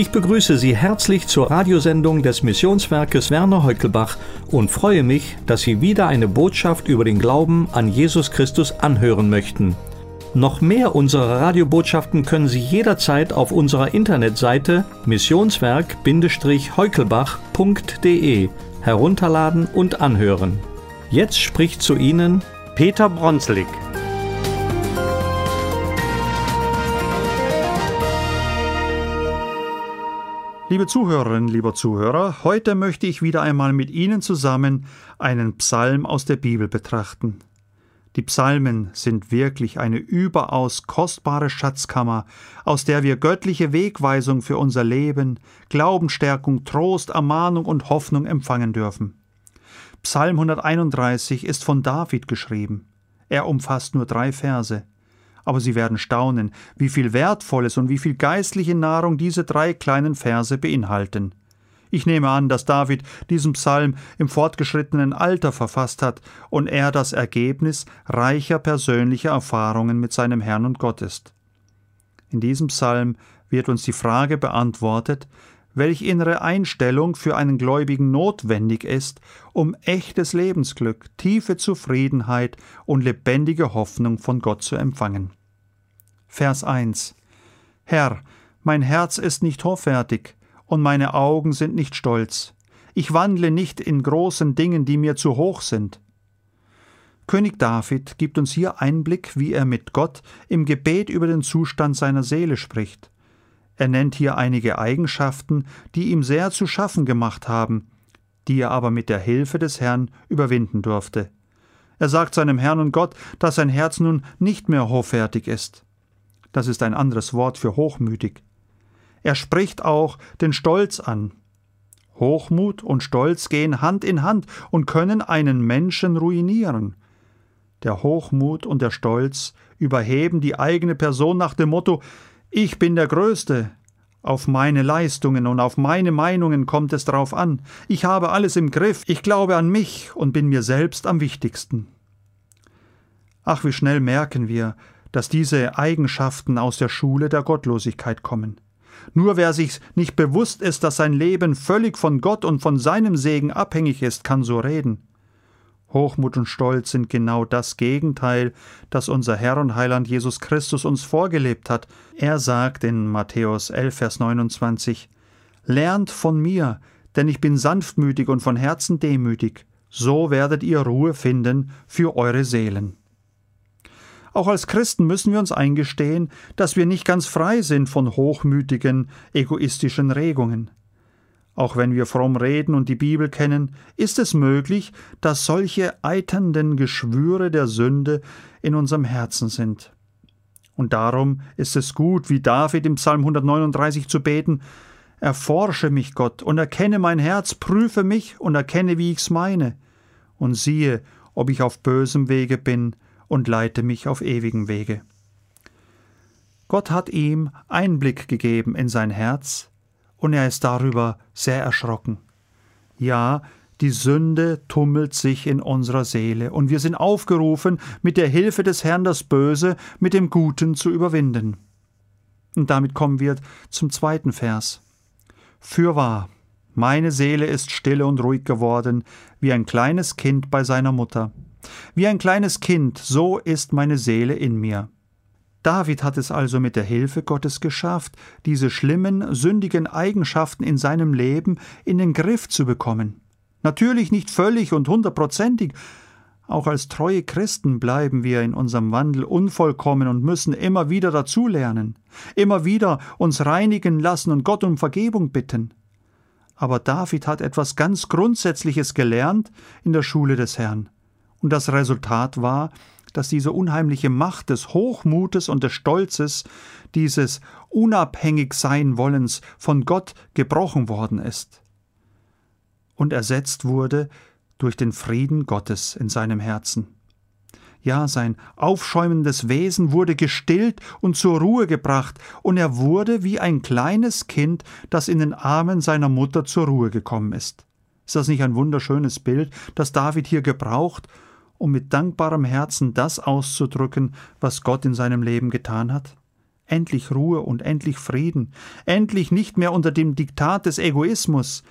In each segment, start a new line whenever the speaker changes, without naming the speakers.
Ich begrüße Sie herzlich zur Radiosendung des Missionswerkes Werner Heukelbach und freue mich, dass Sie wieder eine Botschaft über den Glauben an Jesus Christus anhören möchten. Noch mehr unserer Radiobotschaften können Sie jederzeit auf unserer Internetseite missionswerk-heukelbach.de herunterladen und anhören. Jetzt spricht zu Ihnen Peter Bronslig.
Liebe Zuhörerinnen, lieber Zuhörer, heute möchte ich wieder einmal mit Ihnen zusammen einen Psalm aus der Bibel betrachten. Die Psalmen sind wirklich eine überaus kostbare Schatzkammer, aus der wir göttliche Wegweisung für unser Leben, Glaubensstärkung, Trost, Ermahnung und Hoffnung empfangen dürfen. Psalm 131 ist von David geschrieben. Er umfasst nur drei Verse aber Sie werden staunen, wie viel Wertvolles und wie viel geistliche Nahrung diese drei kleinen Verse beinhalten. Ich nehme an, dass David diesen Psalm im fortgeschrittenen Alter verfasst hat und er das Ergebnis reicher persönlicher Erfahrungen mit seinem Herrn und Gott ist. In diesem Psalm wird uns die Frage beantwortet, welch innere Einstellung für einen Gläubigen notwendig ist, um echtes Lebensglück, tiefe Zufriedenheit und lebendige Hoffnung von Gott zu empfangen. Vers 1 Herr, mein Herz ist nicht hoffärtig, und meine Augen sind nicht stolz. Ich wandle nicht in großen Dingen, die mir zu hoch sind. König David gibt uns hier Einblick, wie er mit Gott im Gebet über den Zustand seiner Seele spricht. Er nennt hier einige Eigenschaften, die ihm sehr zu schaffen gemacht haben, die er aber mit der Hilfe des Herrn überwinden durfte. Er sagt seinem Herrn und Gott, dass sein Herz nun nicht mehr hoffärtig ist. Das ist ein anderes Wort für hochmütig. Er spricht auch den Stolz an. Hochmut und Stolz gehen Hand in Hand und können einen Menschen ruinieren. Der Hochmut und der Stolz überheben die eigene Person nach dem Motto ich bin der Größte. Auf meine Leistungen und auf meine Meinungen kommt es drauf an. Ich habe alles im Griff. Ich glaube an mich und bin mir selbst am wichtigsten. Ach, wie schnell merken wir, dass diese Eigenschaften aus der Schule der Gottlosigkeit kommen. Nur wer sich nicht bewusst ist, dass sein Leben völlig von Gott und von seinem Segen abhängig ist, kann so reden. Hochmut und Stolz sind genau das Gegenteil, das unser Herr und Heiland Jesus Christus uns vorgelebt hat. Er sagt in Matthäus 11, Vers 29, Lernt von mir, denn ich bin sanftmütig und von Herzen demütig, so werdet ihr Ruhe finden für eure Seelen. Auch als Christen müssen wir uns eingestehen, dass wir nicht ganz frei sind von hochmütigen, egoistischen Regungen. Auch wenn wir fromm reden und die Bibel kennen, ist es möglich, dass solche eiternden Geschwüre der Sünde in unserem Herzen sind. Und darum ist es gut, wie David im Psalm 139 zu beten, Erforsche mich, Gott, und erkenne mein Herz, prüfe mich und erkenne, wie ich's meine, und siehe, ob ich auf bösem Wege bin, und leite mich auf ewigen Wege. Gott hat ihm Einblick gegeben in sein Herz, und er ist darüber sehr erschrocken. Ja, die Sünde tummelt sich in unserer Seele, und wir sind aufgerufen, mit der Hilfe des Herrn das Böse mit dem Guten zu überwinden. Und damit kommen wir zum zweiten Vers. Fürwahr, meine Seele ist stille und ruhig geworden, wie ein kleines Kind bei seiner Mutter. Wie ein kleines Kind, so ist meine Seele in mir. David hat es also mit der Hilfe Gottes geschafft, diese schlimmen, sündigen Eigenschaften in seinem Leben in den Griff zu bekommen. Natürlich nicht völlig und hundertprozentig, auch als treue Christen bleiben wir in unserem Wandel unvollkommen und müssen immer wieder dazulernen, immer wieder uns reinigen lassen und Gott um Vergebung bitten. Aber David hat etwas ganz Grundsätzliches gelernt in der Schule des Herrn. Und das Resultat war, dass diese unheimliche Macht des Hochmutes und des Stolzes, dieses unabhängig sein wollens von Gott gebrochen worden ist und ersetzt wurde durch den Frieden Gottes in seinem Herzen. Ja, sein aufschäumendes Wesen wurde gestillt und zur Ruhe gebracht, und er wurde wie ein kleines Kind, das in den Armen seiner Mutter zur Ruhe gekommen ist. Ist das nicht ein wunderschönes Bild, das David hier gebraucht, um mit dankbarem Herzen das auszudrücken, was Gott in seinem Leben getan hat? endlich Ruhe und endlich Frieden, endlich nicht mehr unter dem Diktat des Egoismus,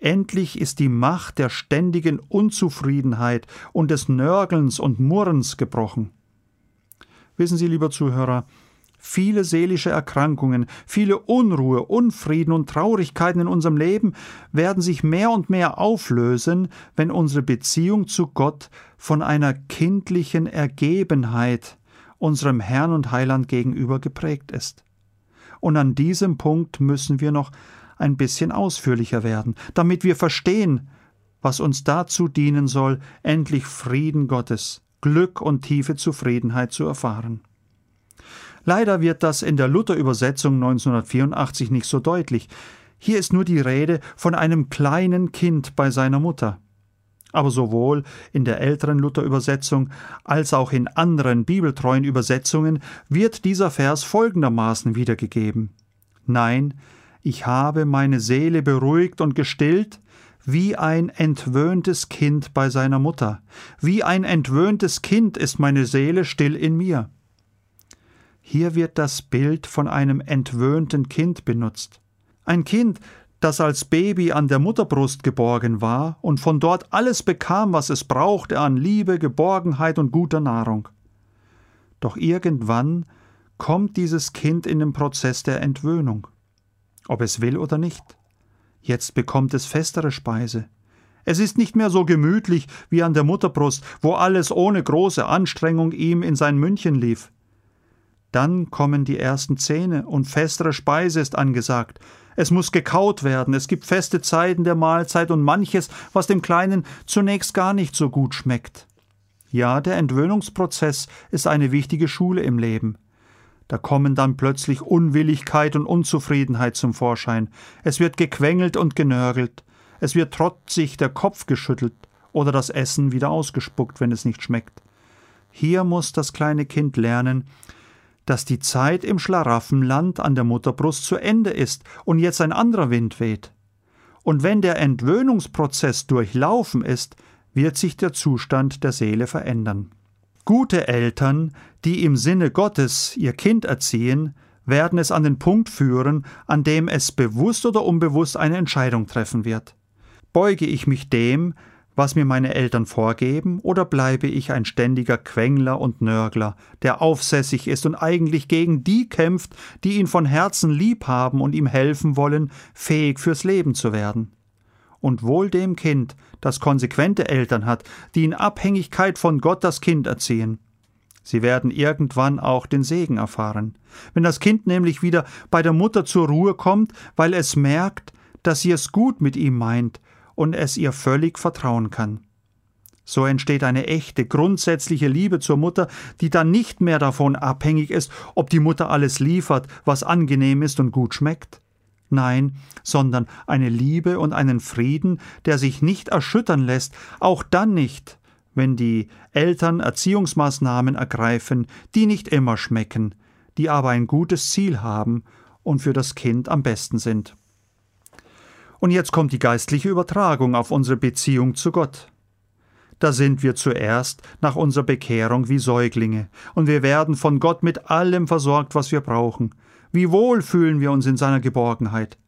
endlich ist die Macht der ständigen Unzufriedenheit und des Nörgelns und Murrens gebrochen. Wissen Sie, lieber Zuhörer, Viele seelische Erkrankungen, viele Unruhe, Unfrieden und Traurigkeiten in unserem Leben werden sich mehr und mehr auflösen, wenn unsere Beziehung zu Gott von einer kindlichen Ergebenheit unserem Herrn und Heiland gegenüber geprägt ist. Und an diesem Punkt müssen wir noch ein bisschen ausführlicher werden, damit wir verstehen, was uns dazu dienen soll, endlich Frieden Gottes, Glück und tiefe Zufriedenheit zu erfahren. Leider wird das in der Luther-Übersetzung 1984 nicht so deutlich. Hier ist nur die Rede von einem kleinen Kind bei seiner Mutter. Aber sowohl in der älteren Luther-Übersetzung als auch in anderen bibeltreuen Übersetzungen wird dieser Vers folgendermaßen wiedergegeben. Nein, ich habe meine Seele beruhigt und gestillt, wie ein entwöhntes Kind bei seiner Mutter. Wie ein entwöhntes Kind ist meine Seele still in mir. Hier wird das Bild von einem entwöhnten Kind benutzt. Ein Kind, das als Baby an der Mutterbrust geborgen war und von dort alles bekam, was es brauchte an Liebe, Geborgenheit und guter Nahrung. Doch irgendwann kommt dieses Kind in den Prozess der Entwöhnung, ob es will oder nicht. Jetzt bekommt es festere Speise. Es ist nicht mehr so gemütlich wie an der Mutterbrust, wo alles ohne große Anstrengung ihm in sein Mündchen lief. Dann kommen die ersten Zähne und festere Speise ist angesagt. Es muss gekaut werden, es gibt feste Zeiten der Mahlzeit und manches, was dem Kleinen zunächst gar nicht so gut schmeckt. Ja, der Entwöhnungsprozess ist eine wichtige Schule im Leben. Da kommen dann plötzlich Unwilligkeit und Unzufriedenheit zum Vorschein. Es wird gequengelt und genörgelt. Es wird trotzig der Kopf geschüttelt oder das Essen wieder ausgespuckt, wenn es nicht schmeckt. Hier muss das kleine Kind lernen, dass die Zeit im Schlaraffenland an der Mutterbrust zu Ende ist und jetzt ein anderer Wind weht. Und wenn der Entwöhnungsprozess durchlaufen ist, wird sich der Zustand der Seele verändern. Gute Eltern, die im Sinne Gottes ihr Kind erziehen, werden es an den Punkt führen, an dem es bewusst oder unbewusst eine Entscheidung treffen wird. Beuge ich mich dem, was mir meine Eltern vorgeben, oder bleibe ich ein ständiger Quengler und Nörgler, der aufsässig ist und eigentlich gegen die kämpft, die ihn von Herzen lieb haben und ihm helfen wollen, fähig fürs Leben zu werden? Und wohl dem Kind, das konsequente Eltern hat, die in Abhängigkeit von Gott das Kind erziehen. Sie werden irgendwann auch den Segen erfahren. Wenn das Kind nämlich wieder bei der Mutter zur Ruhe kommt, weil es merkt, dass sie es gut mit ihm meint und es ihr völlig vertrauen kann. So entsteht eine echte, grundsätzliche Liebe zur Mutter, die dann nicht mehr davon abhängig ist, ob die Mutter alles liefert, was angenehm ist und gut schmeckt. Nein, sondern eine Liebe und einen Frieden, der sich nicht erschüttern lässt, auch dann nicht, wenn die Eltern Erziehungsmaßnahmen ergreifen, die nicht immer schmecken, die aber ein gutes Ziel haben und für das Kind am besten sind. Und jetzt kommt die geistliche Übertragung auf unsere Beziehung zu Gott. Da sind wir zuerst nach unserer Bekehrung wie Säuglinge, und wir werden von Gott mit allem versorgt, was wir brauchen. Wie wohl fühlen wir uns in seiner Geborgenheit.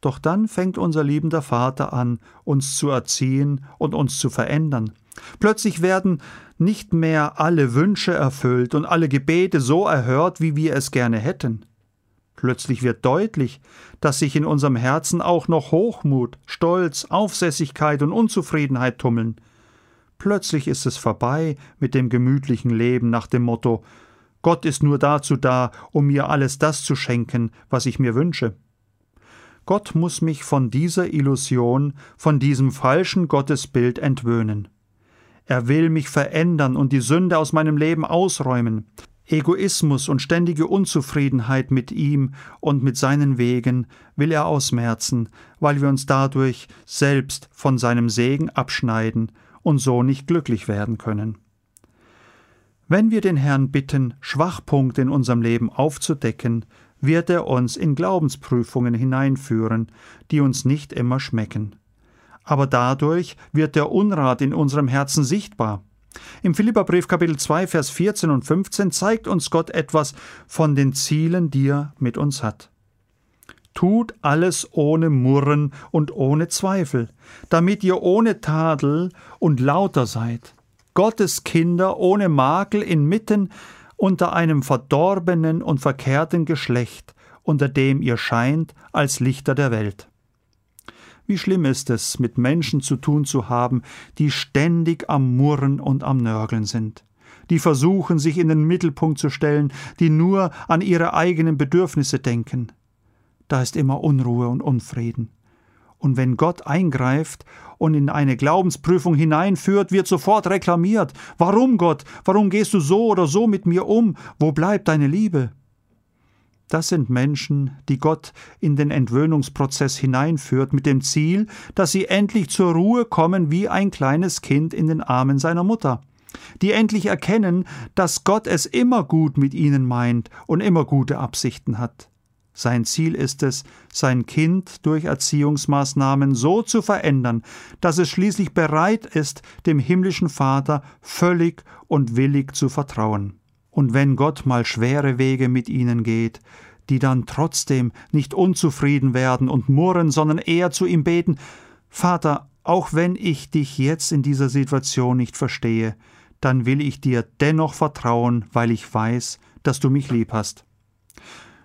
Doch dann fängt unser liebender Vater an, uns zu erziehen und uns zu verändern. Plötzlich werden nicht mehr alle Wünsche erfüllt und alle Gebete so erhört, wie wir es gerne hätten. Plötzlich wird deutlich, dass sich in unserem Herzen auch noch Hochmut, Stolz, Aufsässigkeit und Unzufriedenheit tummeln. Plötzlich ist es vorbei mit dem gemütlichen Leben nach dem Motto Gott ist nur dazu da, um mir alles das zu schenken, was ich mir wünsche. Gott muss mich von dieser Illusion, von diesem falschen Gottesbild entwöhnen. Er will mich verändern und die Sünde aus meinem Leben ausräumen. Egoismus und ständige Unzufriedenheit mit ihm und mit seinen Wegen will er ausmerzen, weil wir uns dadurch selbst von seinem Segen abschneiden und so nicht glücklich werden können. Wenn wir den Herrn bitten, Schwachpunkte in unserem Leben aufzudecken, wird er uns in Glaubensprüfungen hineinführen, die uns nicht immer schmecken. Aber dadurch wird der Unrat in unserem Herzen sichtbar. Im Philipperbrief Kapitel 2 Vers 14 und 15 zeigt uns Gott etwas von den Zielen, die er mit uns hat. Tut alles ohne Murren und ohne Zweifel, damit ihr ohne Tadel und lauter seid, Gottes Kinder ohne Makel inmitten unter einem verdorbenen und verkehrten Geschlecht, unter dem ihr scheint als Lichter der Welt. Wie schlimm ist es, mit Menschen zu tun zu haben, die ständig am Murren und am Nörgeln sind, die versuchen, sich in den Mittelpunkt zu stellen, die nur an ihre eigenen Bedürfnisse denken. Da ist immer Unruhe und Unfrieden. Und wenn Gott eingreift und in eine Glaubensprüfung hineinführt, wird sofort reklamiert. Warum, Gott? Warum gehst du so oder so mit mir um? Wo bleibt deine Liebe? Das sind Menschen, die Gott in den Entwöhnungsprozess hineinführt, mit dem Ziel, dass sie endlich zur Ruhe kommen wie ein kleines Kind in den Armen seiner Mutter, die endlich erkennen, dass Gott es immer gut mit ihnen meint und immer gute Absichten hat. Sein Ziel ist es, sein Kind durch Erziehungsmaßnahmen so zu verändern, dass es schließlich bereit ist, dem himmlischen Vater völlig und willig zu vertrauen. Und wenn Gott mal schwere Wege mit ihnen geht, die dann trotzdem nicht unzufrieden werden und murren, sondern eher zu ihm beten, Vater, auch wenn ich dich jetzt in dieser Situation nicht verstehe, dann will ich dir dennoch vertrauen, weil ich weiß, dass du mich lieb hast.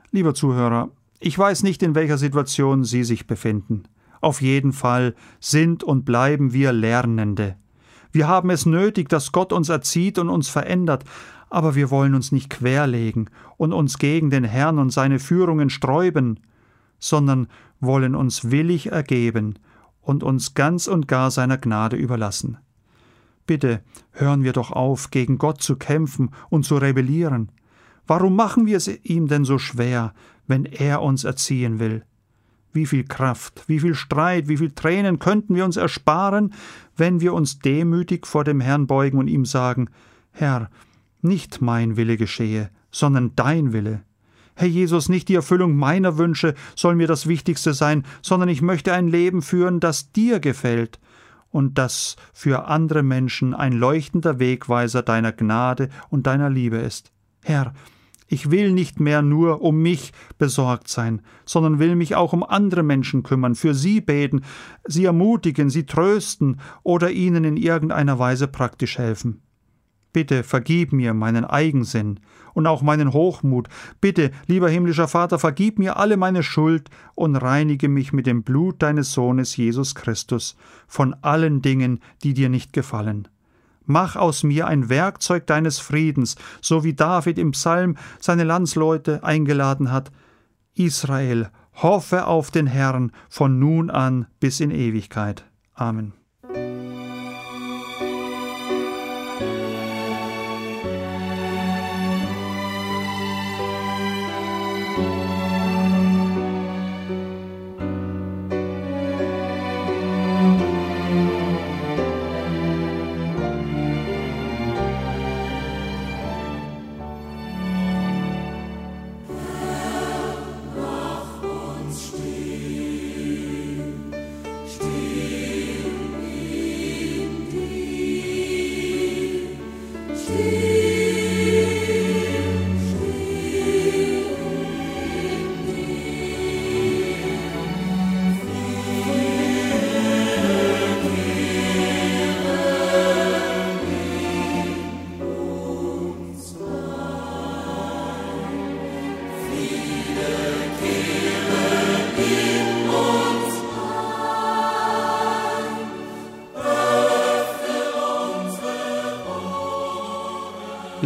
Lieber Zuhörer, ich weiß nicht, in welcher Situation Sie sich befinden. Auf jeden Fall sind und bleiben wir Lernende. Wir haben es nötig, dass Gott uns erzieht und uns verändert, aber wir wollen uns nicht querlegen und uns gegen den Herrn und seine Führungen sträuben, sondern wollen uns willig ergeben und uns ganz und gar seiner Gnade überlassen. Bitte hören wir doch auf, gegen Gott zu kämpfen und zu rebellieren. Warum machen wir es ihm denn so schwer, wenn er uns erziehen will? Wie viel Kraft, wie viel Streit, wie viel Tränen könnten wir uns ersparen, wenn wir uns demütig vor dem Herrn beugen und ihm sagen Herr, nicht mein Wille geschehe, sondern dein Wille. Herr Jesus, nicht die Erfüllung meiner Wünsche soll mir das Wichtigste sein, sondern ich möchte ein Leben führen, das dir gefällt und das für andere Menschen ein leuchtender Wegweiser deiner Gnade und deiner Liebe ist. Herr, ich will nicht mehr nur um mich besorgt sein, sondern will mich auch um andere Menschen kümmern, für sie beten, sie ermutigen, sie trösten oder ihnen in irgendeiner Weise praktisch helfen. Bitte vergib mir meinen Eigensinn und auch meinen Hochmut. Bitte, lieber himmlischer Vater, vergib mir alle meine Schuld und reinige mich mit dem Blut deines Sohnes Jesus Christus von allen Dingen, die dir nicht gefallen. Mach aus mir ein Werkzeug deines Friedens, so wie David im Psalm seine Landsleute eingeladen hat. Israel, hoffe auf den Herrn von nun an bis in Ewigkeit. Amen.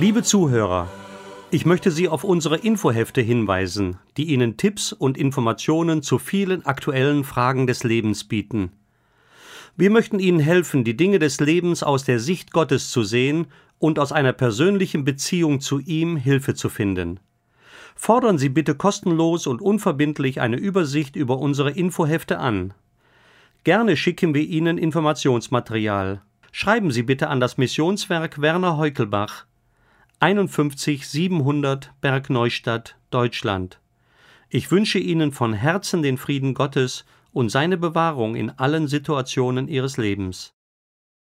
Liebe Zuhörer, ich möchte Sie auf unsere Infohefte hinweisen, die Ihnen Tipps und Informationen zu vielen aktuellen Fragen des Lebens bieten. Wir möchten Ihnen helfen, die Dinge des Lebens aus der Sicht Gottes zu sehen und aus einer persönlichen Beziehung zu ihm Hilfe zu finden. Fordern Sie bitte kostenlos und unverbindlich eine Übersicht über unsere Infohefte an. Gerne schicken wir Ihnen Informationsmaterial. Schreiben Sie bitte an das Missionswerk Werner Heukelbach 51 700 Bergneustadt, Deutschland. Ich wünsche Ihnen von Herzen den Frieden Gottes und seine Bewahrung in allen Situationen Ihres Lebens.